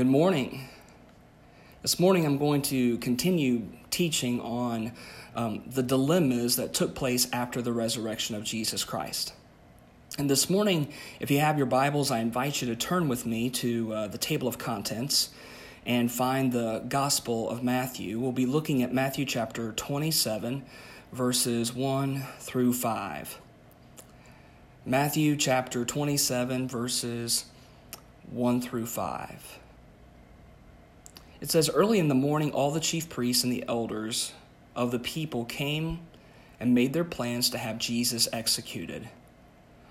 Good morning. This morning I'm going to continue teaching on um, the dilemmas that took place after the resurrection of Jesus Christ. And this morning, if you have your Bibles, I invite you to turn with me to uh, the table of contents and find the Gospel of Matthew. We'll be looking at Matthew chapter 27, verses 1 through 5. Matthew chapter 27, verses 1 through 5. It says, Early in the morning, all the chief priests and the elders of the people came and made their plans to have Jesus executed.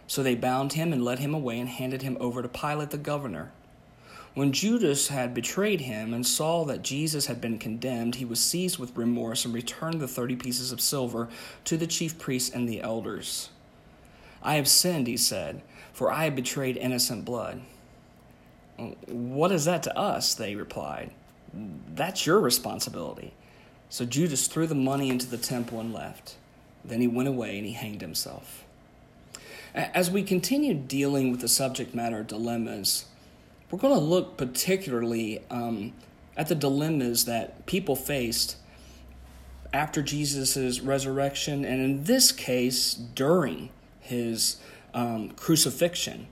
So they bound him and led him away and handed him over to Pilate the governor. When Judas had betrayed him and saw that Jesus had been condemned, he was seized with remorse and returned the thirty pieces of silver to the chief priests and the elders. I have sinned, he said, for I have betrayed innocent blood. What is that to us? They replied. That's your responsibility. So Judas threw the money into the temple and left. Then he went away and he hanged himself. As we continue dealing with the subject matter dilemmas, we're going to look particularly um, at the dilemmas that people faced after Jesus' resurrection, and in this case, during his um, crucifixion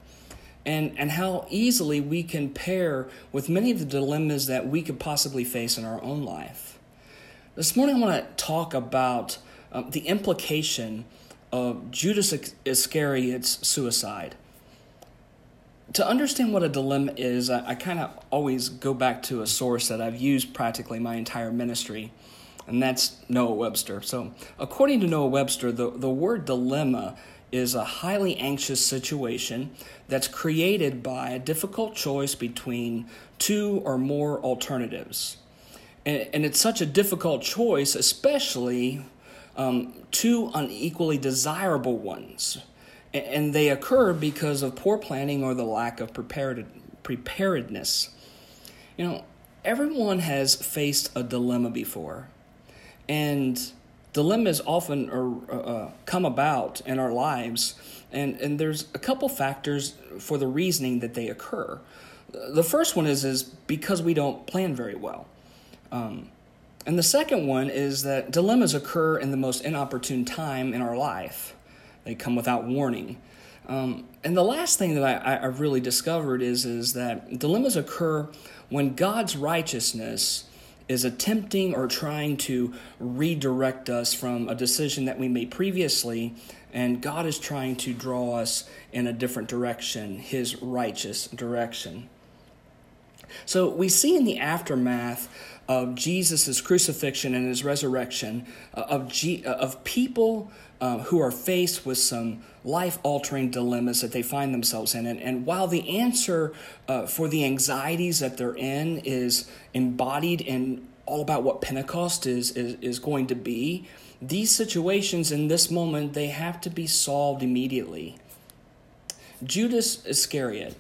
and, and how easily we can pair with many of the dilemmas that we could possibly face in our own life. This morning, I want to talk about um, the implication of Judas Iscariot's suicide. To understand what a dilemma is, I, I kind of always go back to a source that I've used practically my entire ministry, and that's Noah Webster. So, according to Noah Webster, the, the word dilemma is a highly anxious situation that's created by a difficult choice between two or more alternatives. And, and it's such a difficult choice, especially um, two unequally desirable ones. And, and they occur because of poor planning or the lack of prepared, preparedness. You know, everyone has faced a dilemma before. And dilemmas often are, uh, uh, come about in our lives, and, and there's a couple factors for the reasoning that they occur. The first one is, is because we don't plan very well. Um, and the second one is that dilemmas occur in the most inopportune time in our life. They come without warning. Um, and the last thing that I, I really discovered is, is that dilemmas occur when God's righteousness is attempting or trying to redirect us from a decision that we made previously, and God is trying to draw us in a different direction, His righteous direction. So we see in the aftermath of Jesus' crucifixion and his resurrection, uh, of, G- uh, of people uh, who are faced with some life altering dilemmas that they find themselves in. And, and while the answer uh, for the anxieties that they're in is embodied in all about what Pentecost is, is, is going to be, these situations in this moment, they have to be solved immediately. Judas Iscariot,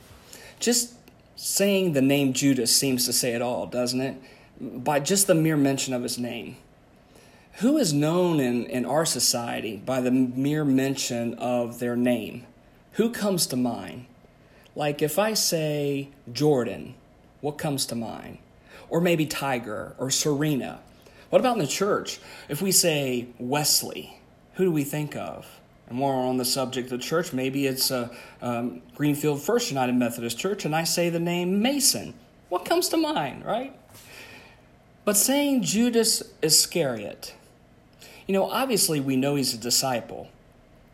just saying the name Judas seems to say it all, doesn't it? By just the mere mention of his name. Who is known in, in our society by the mere mention of their name? Who comes to mind? Like if I say Jordan, what comes to mind? Or maybe Tiger or Serena. What about in the church? If we say Wesley, who do we think of? And more on the subject of the church, maybe it's a uh, um, Greenfield First United Methodist Church, and I say the name Mason. What comes to mind, right? But saying Judas Iscariot, you know, obviously we know he's a disciple.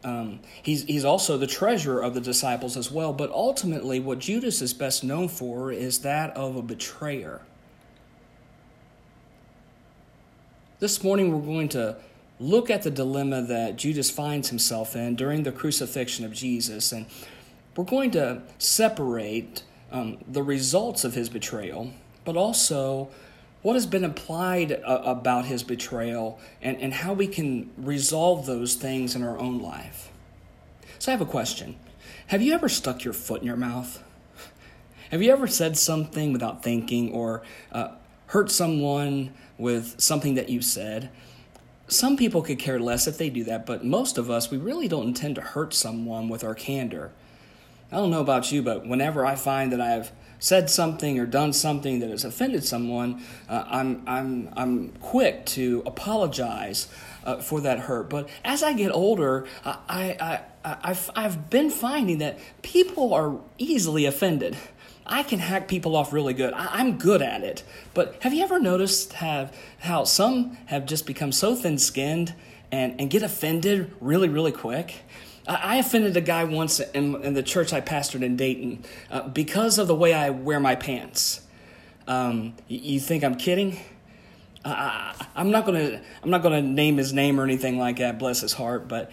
Um, he's, he's also the treasurer of the disciples as well, but ultimately, what Judas is best known for is that of a betrayer. This morning, we're going to look at the dilemma that Judas finds himself in during the crucifixion of Jesus, and we're going to separate um, the results of his betrayal, but also what has been applied uh, about his betrayal and, and how we can resolve those things in our own life. So, I have a question Have you ever stuck your foot in your mouth? Have you ever said something without thinking or uh, hurt someone with something that you said? Some people could care less if they do that, but most of us, we really don't intend to hurt someone with our candor. I don't know about you, but whenever I find that I've said something or done something that has offended someone, uh, I'm, I'm, I'm quick to apologize uh, for that hurt. But as I get older, I, I, I, I've, I've been finding that people are easily offended. I can hack people off really good. I, am good at it. But have you ever noticed have, how some have just become so thin skinned and, and get offended really, really quick? I offended a guy once in, in the church I pastored in Dayton uh, because of the way I wear my pants. Um, you think I'm kidding? Uh, I'm not gonna I'm not gonna name his name or anything like that. Bless his heart, but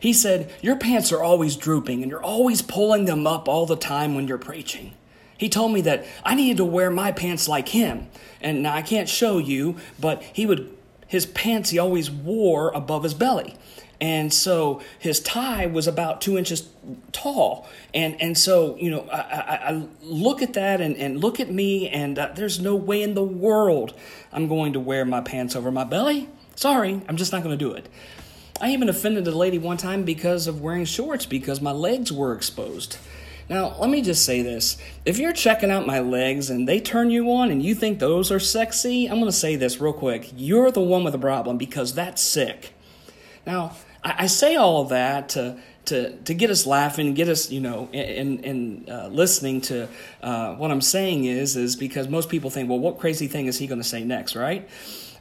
he said your pants are always drooping and you're always pulling them up all the time when you're preaching. He told me that I needed to wear my pants like him, and now I can't show you, but he would his pants he always wore above his belly and so his tie was about two inches tall and and so you know i, I, I look at that and, and look at me and uh, there's no way in the world i'm going to wear my pants over my belly sorry i'm just not going to do it i even offended a lady one time because of wearing shorts because my legs were exposed now, let me just say this. If you're checking out my legs and they turn you on and you think those are sexy, I'm going to say this real quick. You're the one with the problem because that's sick. Now, I, I say all that to to to get us laughing, get us you know, and and uh, listening to uh, what I'm saying is is because most people think, well, what crazy thing is he going to say next, right?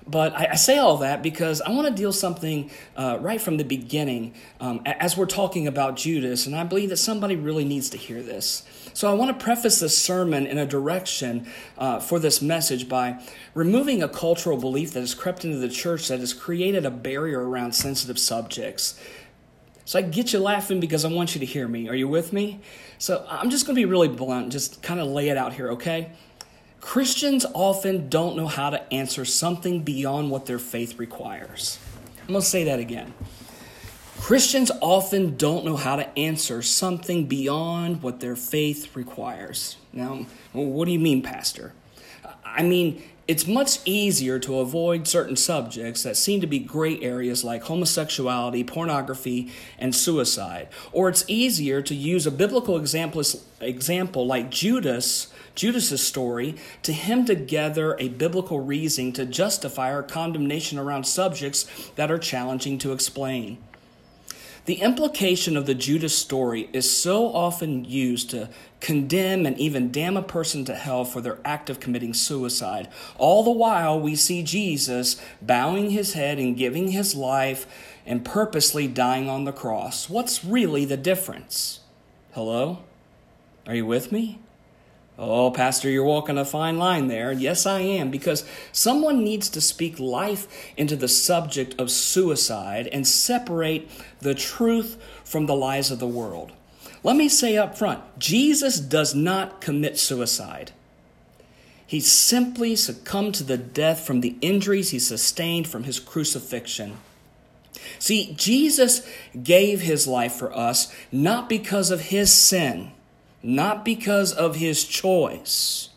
But I, I, say all that because I want to deal something uh, right from the beginning um, as we're talking about Judas, and I believe that somebody really needs to hear this. So I want to preface this sermon in a direction uh, for this message by removing a cultural belief that has crept into the church that has created a barrier around sensitive subjects. So I get you laughing because I want you to hear me. Are you with me? So I'm just going to be really blunt, just kind of lay it out here, okay? Christians often don't know how to answer something beyond what their faith requires. I'm going to say that again. Christians often don't know how to answer something beyond what their faith requires. Now, what do you mean, Pastor? I mean, it's much easier to avoid certain subjects that seem to be gray areas like homosexuality, pornography, and suicide. Or it's easier to use a biblical example, example like Judas Judas's story to hem together a biblical reasoning to justify our condemnation around subjects that are challenging to explain. The implication of the Judas story is so often used to condemn and even damn a person to hell for their act of committing suicide. All the while, we see Jesus bowing his head and giving his life and purposely dying on the cross. What's really the difference? Hello? Are you with me? Oh, Pastor, you're walking a fine line there. Yes, I am, because someone needs to speak life into the subject of suicide and separate the truth from the lies of the world. Let me say up front Jesus does not commit suicide. He simply succumbed to the death from the injuries he sustained from his crucifixion. See, Jesus gave his life for us not because of his sin not because of his choice,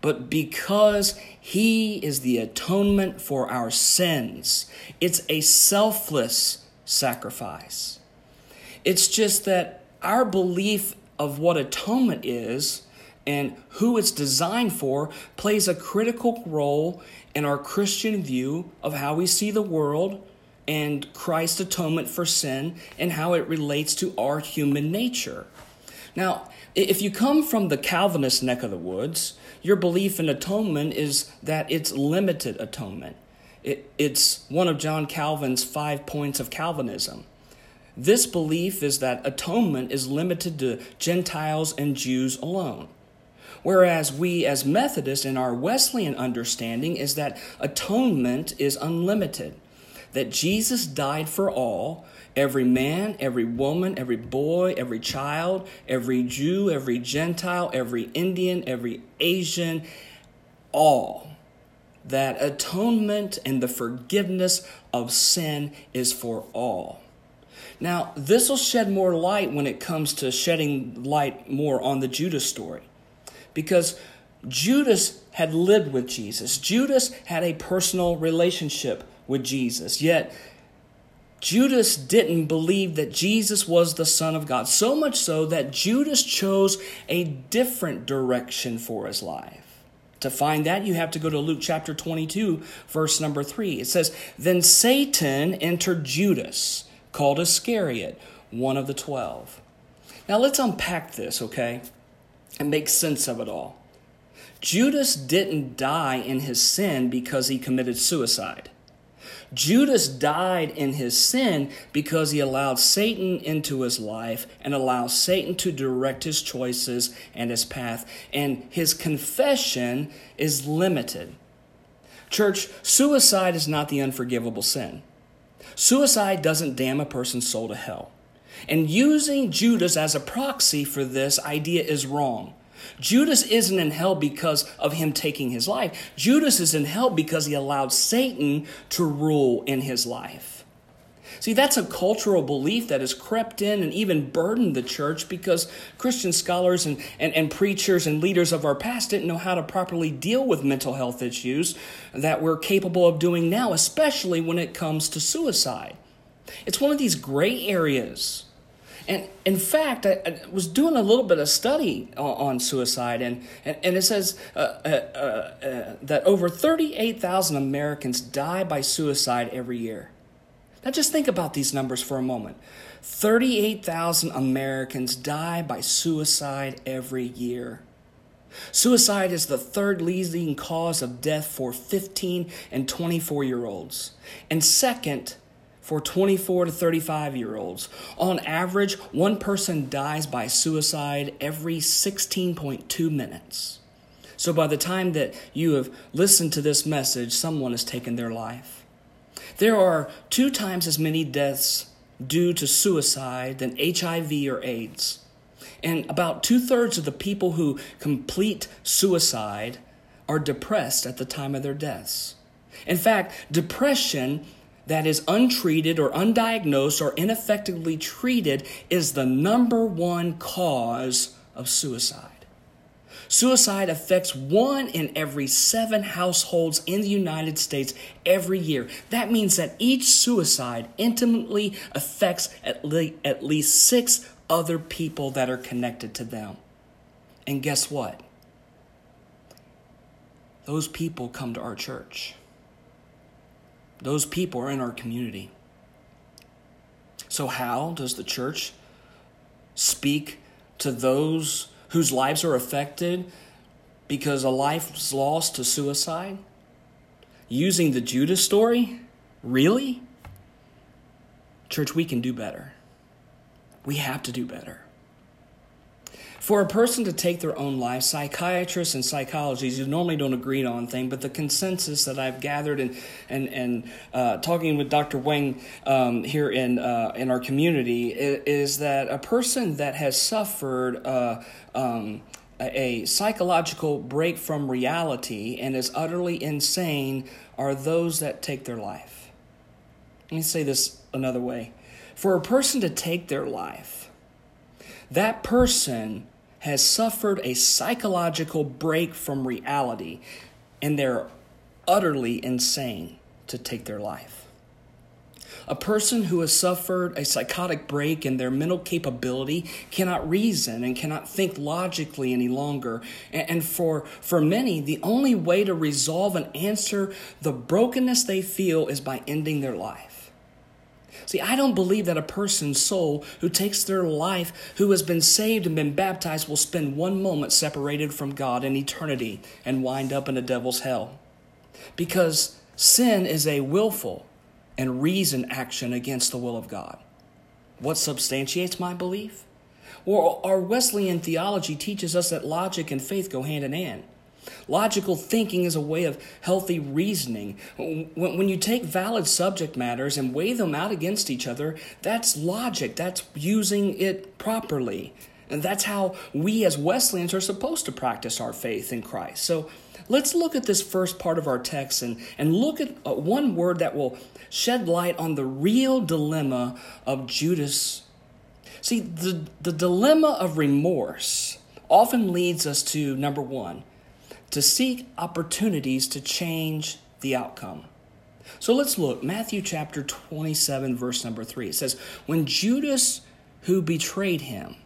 but because he is the atonement for our sins. It's a selfless sacrifice. It's just that our belief of what atonement is and who it's designed for plays a critical role in our Christian view of how we see the world and Christ's atonement for sin and how it relates to our human nature. Now, if you come from the Calvinist neck of the woods, your belief in atonement is that it's limited atonement. It, it's one of John Calvin's five points of Calvinism. This belief is that atonement is limited to Gentiles and Jews alone. Whereas we, as Methodists, in our Wesleyan understanding, is that atonement is unlimited, that Jesus died for all, Every man, every woman, every boy, every child, every Jew, every Gentile, every Indian, every Asian, all. That atonement and the forgiveness of sin is for all. Now, this will shed more light when it comes to shedding light more on the Judas story. Because Judas had lived with Jesus, Judas had a personal relationship with Jesus. Yet, Judas didn't believe that Jesus was the Son of God, so much so that Judas chose a different direction for his life. To find that, you have to go to Luke chapter 22, verse number 3. It says, Then Satan entered Judas, called Iscariot, one of the twelve. Now let's unpack this, okay, and make sense of it all. Judas didn't die in his sin because he committed suicide. Judas died in his sin because he allowed Satan into his life and allowed Satan to direct his choices and his path. And his confession is limited. Church, suicide is not the unforgivable sin. Suicide doesn't damn a person's soul to hell. And using Judas as a proxy for this idea is wrong. Judas isn't in hell because of him taking his life. Judas is in hell because he allowed Satan to rule in his life. See, that's a cultural belief that has crept in and even burdened the church because Christian scholars and, and, and preachers and leaders of our past didn't know how to properly deal with mental health issues that we're capable of doing now, especially when it comes to suicide. It's one of these gray areas and in fact, I, I, was doing a little bit of study on, on suicide, and, and, and, it says uh, uh, uh, uh that over 38,000 Americans die by suicide every year. Now, just think about these numbers for a moment 38,000 Americans die by suicide every year. Suicide is the third leading cause of death for 15 and 24 year olds. And second, for 24 to 35 year olds. On average, one person dies by suicide every 16.2 minutes. So by the time that you have listened to this message, someone has taken their life. There are two times as many deaths due to suicide than HIV or AIDS. And about two thirds of the people who complete suicide are depressed at the time of their deaths. In fact, depression that is untreated or undiagnosed or ineffectively treated is the number one cause of suicide. Suicide affects one in every seven households in the United States every year. That means that each suicide intimately affects at, le- at least six other people that are connected to them. And guess what? Those people come to our church. Those people are in our community. So, how does the church speak to those whose lives are affected because a life is lost to suicide? Using the Judas story? Really? Church, we can do better. We have to do better. For a person to take their own life, psychiatrists and psychologists normally don't agree on things, but the consensus that I've gathered and and and uh, talking with Dr. Wang um, here in uh, in our community is, is, that a person that has suffered. Uh, um, a psychological break from reality and is utterly insane are those that take their life. Let me say this another way. For a person to take their life, that person has suffered a psychological break from reality and they're utterly insane to take their life. A person who has suffered a psychotic break in their mental capability cannot reason and cannot think logically any longer. And for, for many, the only way to resolve and answer the brokenness they feel is by ending their life. See, I don't believe that a person's soul who takes their life, who has been saved and been baptized, will spend one moment separated from God in eternity and wind up in the devil's hell. Because sin is a willful and reason action against the will of God. What substantiates my belief? Well, our Wesleyan theology teaches us that logic and faith go hand in hand. Logical thinking is a way of healthy reasoning. When you take valid subject matters and weigh them out against each other, that's logic. That's using it properly. And that's how we as Wesleyans are supposed to practice our faith in Christ. So let's look at this first part of our text and, and look at uh, one word that will shed light on the real dilemma of Judas. See, the, the dilemma of remorse often leads us to number one, to seek opportunities to change the outcome. So let's look. Matthew chapter 27, verse number 3. It says, When Judas, who betrayed him,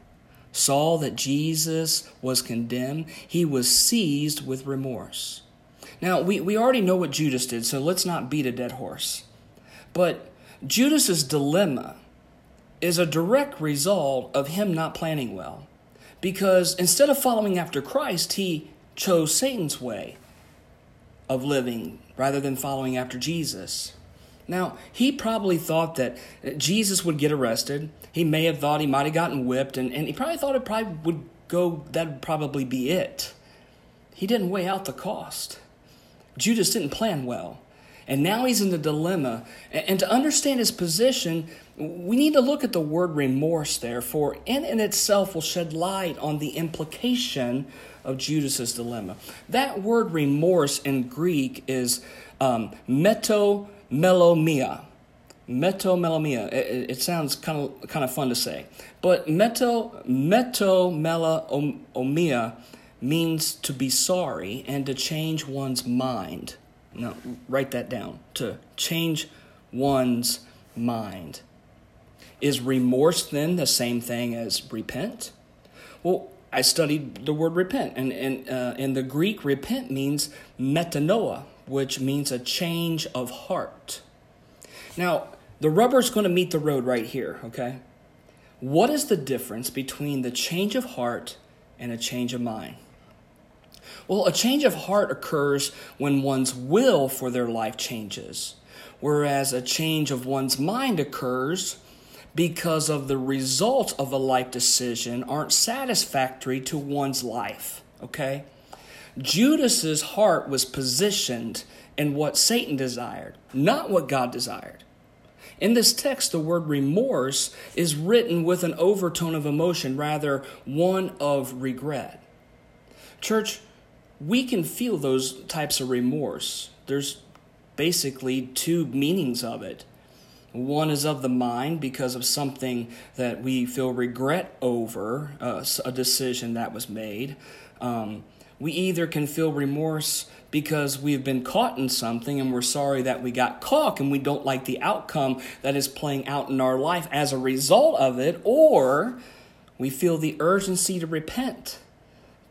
saw that Jesus was condemned, he was seized with remorse. Now, we, we already know what Judas did, so let's not beat a dead horse. But Judas's dilemma is a direct result of him not planning well. Because instead of following after Christ, he chose Satan's way of living rather than following after Jesus. Now, he probably thought that Jesus would get arrested. He may have thought he might have gotten whipped, and, and he probably thought it probably would go, that would probably be it. He didn't weigh out the cost. Judas didn't plan well. And now he's in the dilemma. And to understand his position, we need to look at the word remorse there, for in and itself will shed light on the implication of Judas's dilemma. That word remorse in Greek is um, meto melomia. Metomelomia. It, it, sounds kind of kind of fun to say, but meto metomelomia means to be sorry and to change one's mind. Now, write that down. To change one's mind. Is remorse then the same thing as repent? Well, I studied the word repent, and, and uh, in the Greek, repent means metanoia, which means a change of heart. Now, the rubber's going to meet the road right here, okay? What is the difference between the change of heart and a change of mind? Well, a change of heart occurs when one's will for their life changes, whereas a change of one's mind occurs because of the results of a life decision aren't satisfactory to one's life, okay? Judas's heart was positioned in what Satan desired, not what God desired. In this text, the word remorse is written with an overtone of emotion, rather, one of regret. Church, we can feel those types of remorse. There's basically two meanings of it. One is of the mind because of something that we feel regret over, uh, a decision that was made. Um, we either can feel remorse because we've been caught in something and we're sorry that we got caught and we don't like the outcome that is playing out in our life as a result of it, or we feel the urgency to repent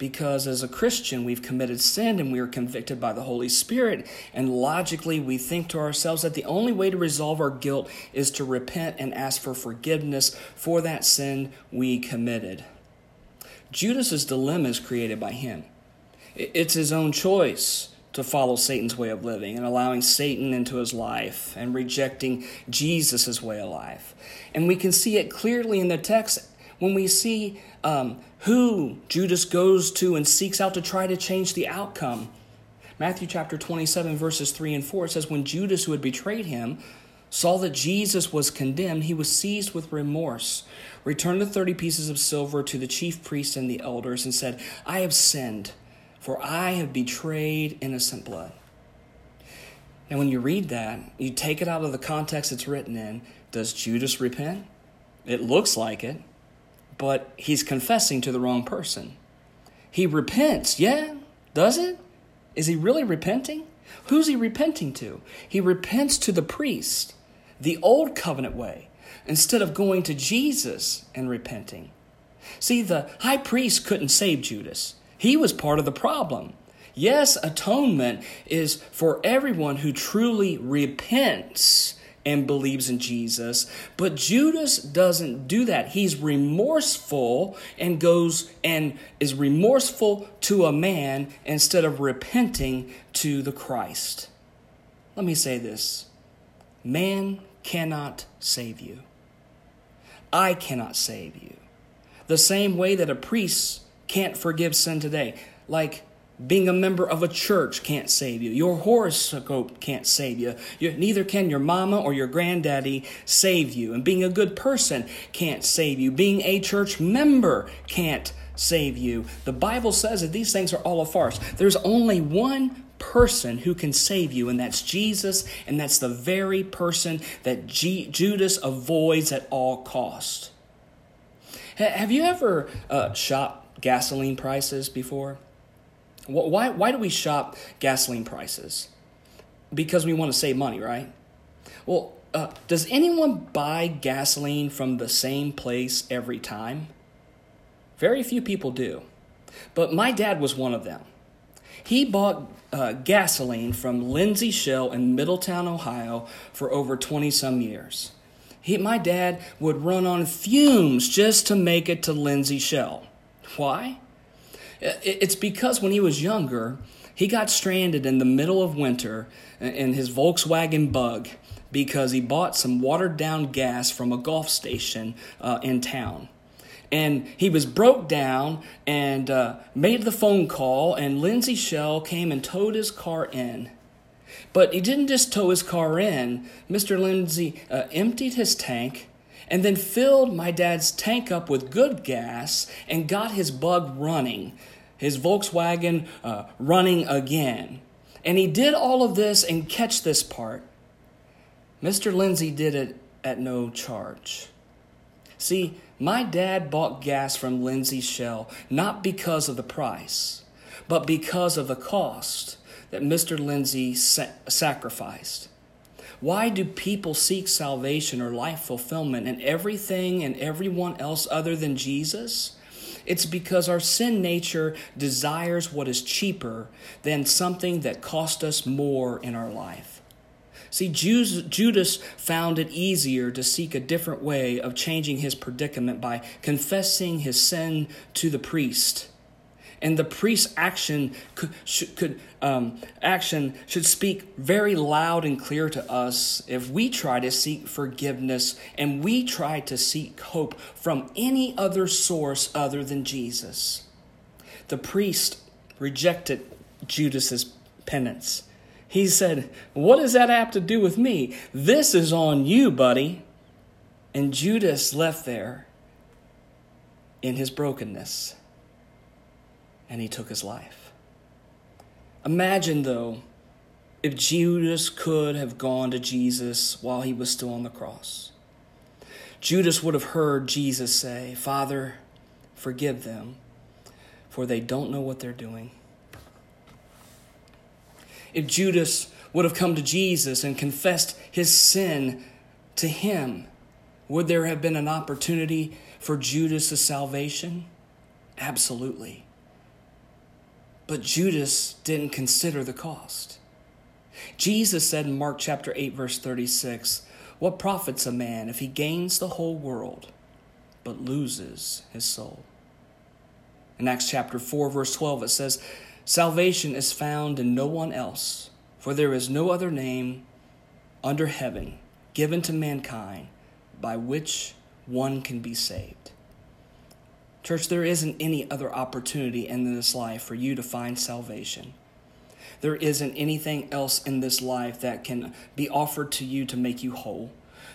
because as a Christian, we've committed sin and we are convicted by the Holy Spirit. And logically, we think to ourselves that the only way to resolve our guilt is to repent and ask for forgiveness for that sin we committed. Judas's dilemma is created by him. It's his own choice to follow Satan's way of living and allowing Satan into his life and rejecting Jesus' way of life. And we can see it clearly in the text when we see um, who Judas goes to and seeks out to try to change the outcome. Matthew chapter 27, verses 3 and 4 says, When Judas, who had betrayed him, saw that Jesus was condemned, he was seized with remorse, returned the 30 pieces of silver to the chief priests and the elders, and said, I have sinned for I have betrayed innocent blood. And when you read that, you take it out of the context it's written in. Does Judas repent? It looks like it, but he's confessing to the wrong person. He repents, yeah, does it? Is he really repenting? Who's he repenting to? He repents to the priest, the old covenant way, instead of going to Jesus and repenting. See, the high priest couldn't save Judas. He was part of the problem. Yes, atonement is for everyone who truly repents and believes in Jesus. But Judas doesn't do that. He's remorseful and goes and is remorseful to a man instead of repenting to the Christ. Let me say this man cannot save you. I cannot save you. The same way that a priest can't forgive sin today. Like being a member of a church can't save you. Your horoscope can't save you. Neither can your mama or your granddaddy save you. And being a good person can't save you. Being a church member can't save you. The Bible says that these things are all a farce. There's only one person who can save you, and that's Jesus, and that's the very person that G- Judas avoids at all cost. Have you ever uh, shopped gasoline prices before? Why, why do we shop gasoline prices? because we want to save money, right? Well, uh, does anyone buy gasoline from the same place every time? Very few people do. But my dad was one of them. He bought uh, gasoline from Lindsay Shell in Middletown, Ohio for over 20 some years. He, my dad would run on fumes just to make it to Lindsay Shell. Why? It's because when he was younger, he got stranded in the middle of winter in his Volkswagen Bug because he bought some watered down gas from a Gulf station uh, in town. And he was broke down and uh, made the phone call, and Lindsay Shell came and towed his car in. But he didn't just tow his car in. Mr. Lindsay uh, emptied his tank and then filled my dad's tank up with good gas and got his bug running, his Volkswagen uh, running again. And he did all of this and catch this part. Mr. Lindsay did it at no charge. See, my dad bought gas from Lindsay Shell not because of the price, but because of the cost that Mr. Lindsay sa- sacrificed. Why do people seek salvation or life fulfillment in everything and everyone else other than Jesus? It's because our sin nature desires what is cheaper than something that cost us more in our life. See, Judas found it easier to seek a different way of changing his predicament by confessing his sin to the priest and the priest's action could, should, could um, action should speak very loud and clear to us if we try to seek forgiveness and we try to seek hope from any other source other than Jesus. The priest rejected Judas's penance. He said, What does that have to do with me? This is on you, buddy. And Judas left there in his brokenness and he took his life. Imagine, though, if Judas could have gone to Jesus while he was still on the cross. Judas would have heard Jesus say, Father, forgive them, for they don't know what they're doing. If Judas would have come to Jesus and confessed his sin to him, would there have been an opportunity for Judas' salvation? Absolutely. But Judas didn't consider the cost. Jesus said in Mark chapter 8 verse 36, "What profits a man if he gains the whole world but loses his soul?" In Acts chapter 4 verse 12 it says, "Salvation is found in no one else, for there is no other name under heaven given to mankind by which one can be saved." Church, there isn't any other opportunity in this life for you to find salvation. There isn't anything else in this life that can be offered to you to make you whole.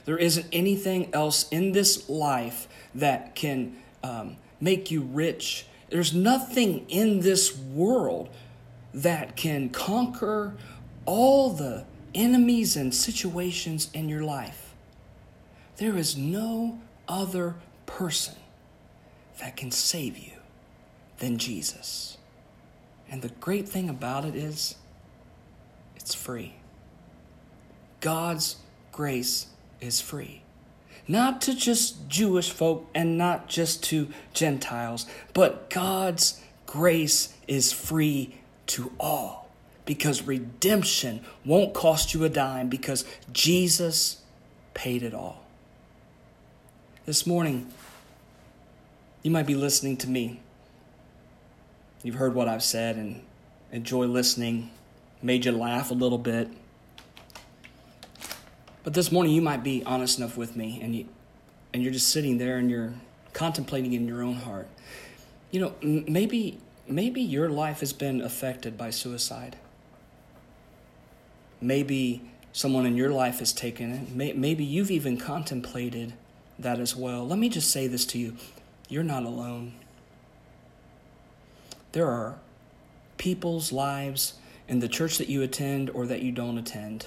There isn't anything else in this life that can um, make you rich. There's nothing in this world that can conquer all the enemies and situations in your life. There is no other person that can save you than Jesus. And the great thing about it is, it's free. God's grace is free. Not to just Jewish folk and not just to Gentiles, but God's grace is free to all because redemption won't cost you a dime because Jesus paid it all. This morning, you might be listening to me. You've heard what I've said and enjoy listening, made you laugh a little bit. But this morning you might be honest enough with me and you and you're just sitting there and you're contemplating in your own heart. You know, maybe maybe your life has been affected by suicide. Maybe someone in your life has taken it. Maybe you've even contemplated that as well. Let me just say this to you you're not alone. There are people's lives in the church that you attend or that you don't attend.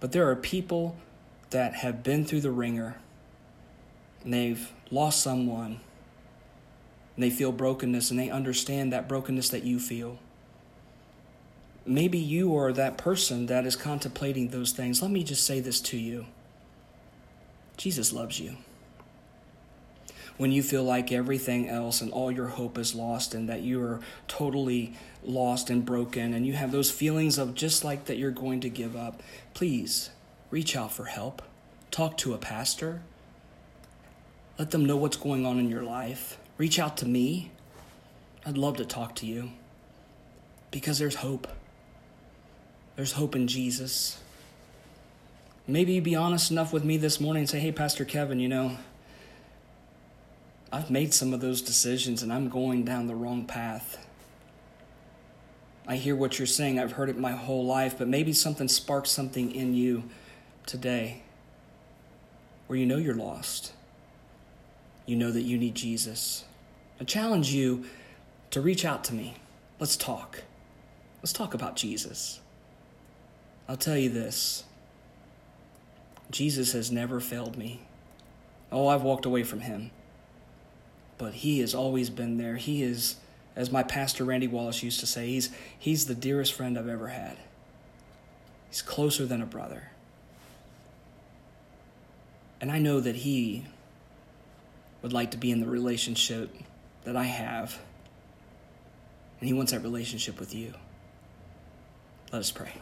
But there are people that have been through the wringer and they've lost someone and they feel brokenness and they understand that brokenness that you feel. maybe you are that person that is contemplating those things. Let me just say this to you Jesus loves you. When you feel like everything else and all your hope is lost and that you are totally lost and broken and you have those feelings of just like that you're going to give up, please reach out for help. Talk to a pastor. Let them know what's going on in your life. Reach out to me. I'd love to talk to you because there's hope. There's hope in Jesus. Maybe you be honest enough with me this morning and say, hey, Pastor Kevin, you know, I've made some of those decisions and I'm going down the wrong path. I hear what you're saying. I've heard it my whole life, but maybe something sparked something in you today where you know you're lost. You know that you need Jesus. I challenge you to reach out to me. Let's talk. Let's talk about Jesus. I'll tell you this Jesus has never failed me. Oh, I've walked away from him. But he has always been there. He is, as my pastor Randy Wallace used to say, he's, he's the dearest friend I've ever had. He's closer than a brother. And I know that he would like to be in the relationship that I have. And he wants that relationship with you. Let us pray.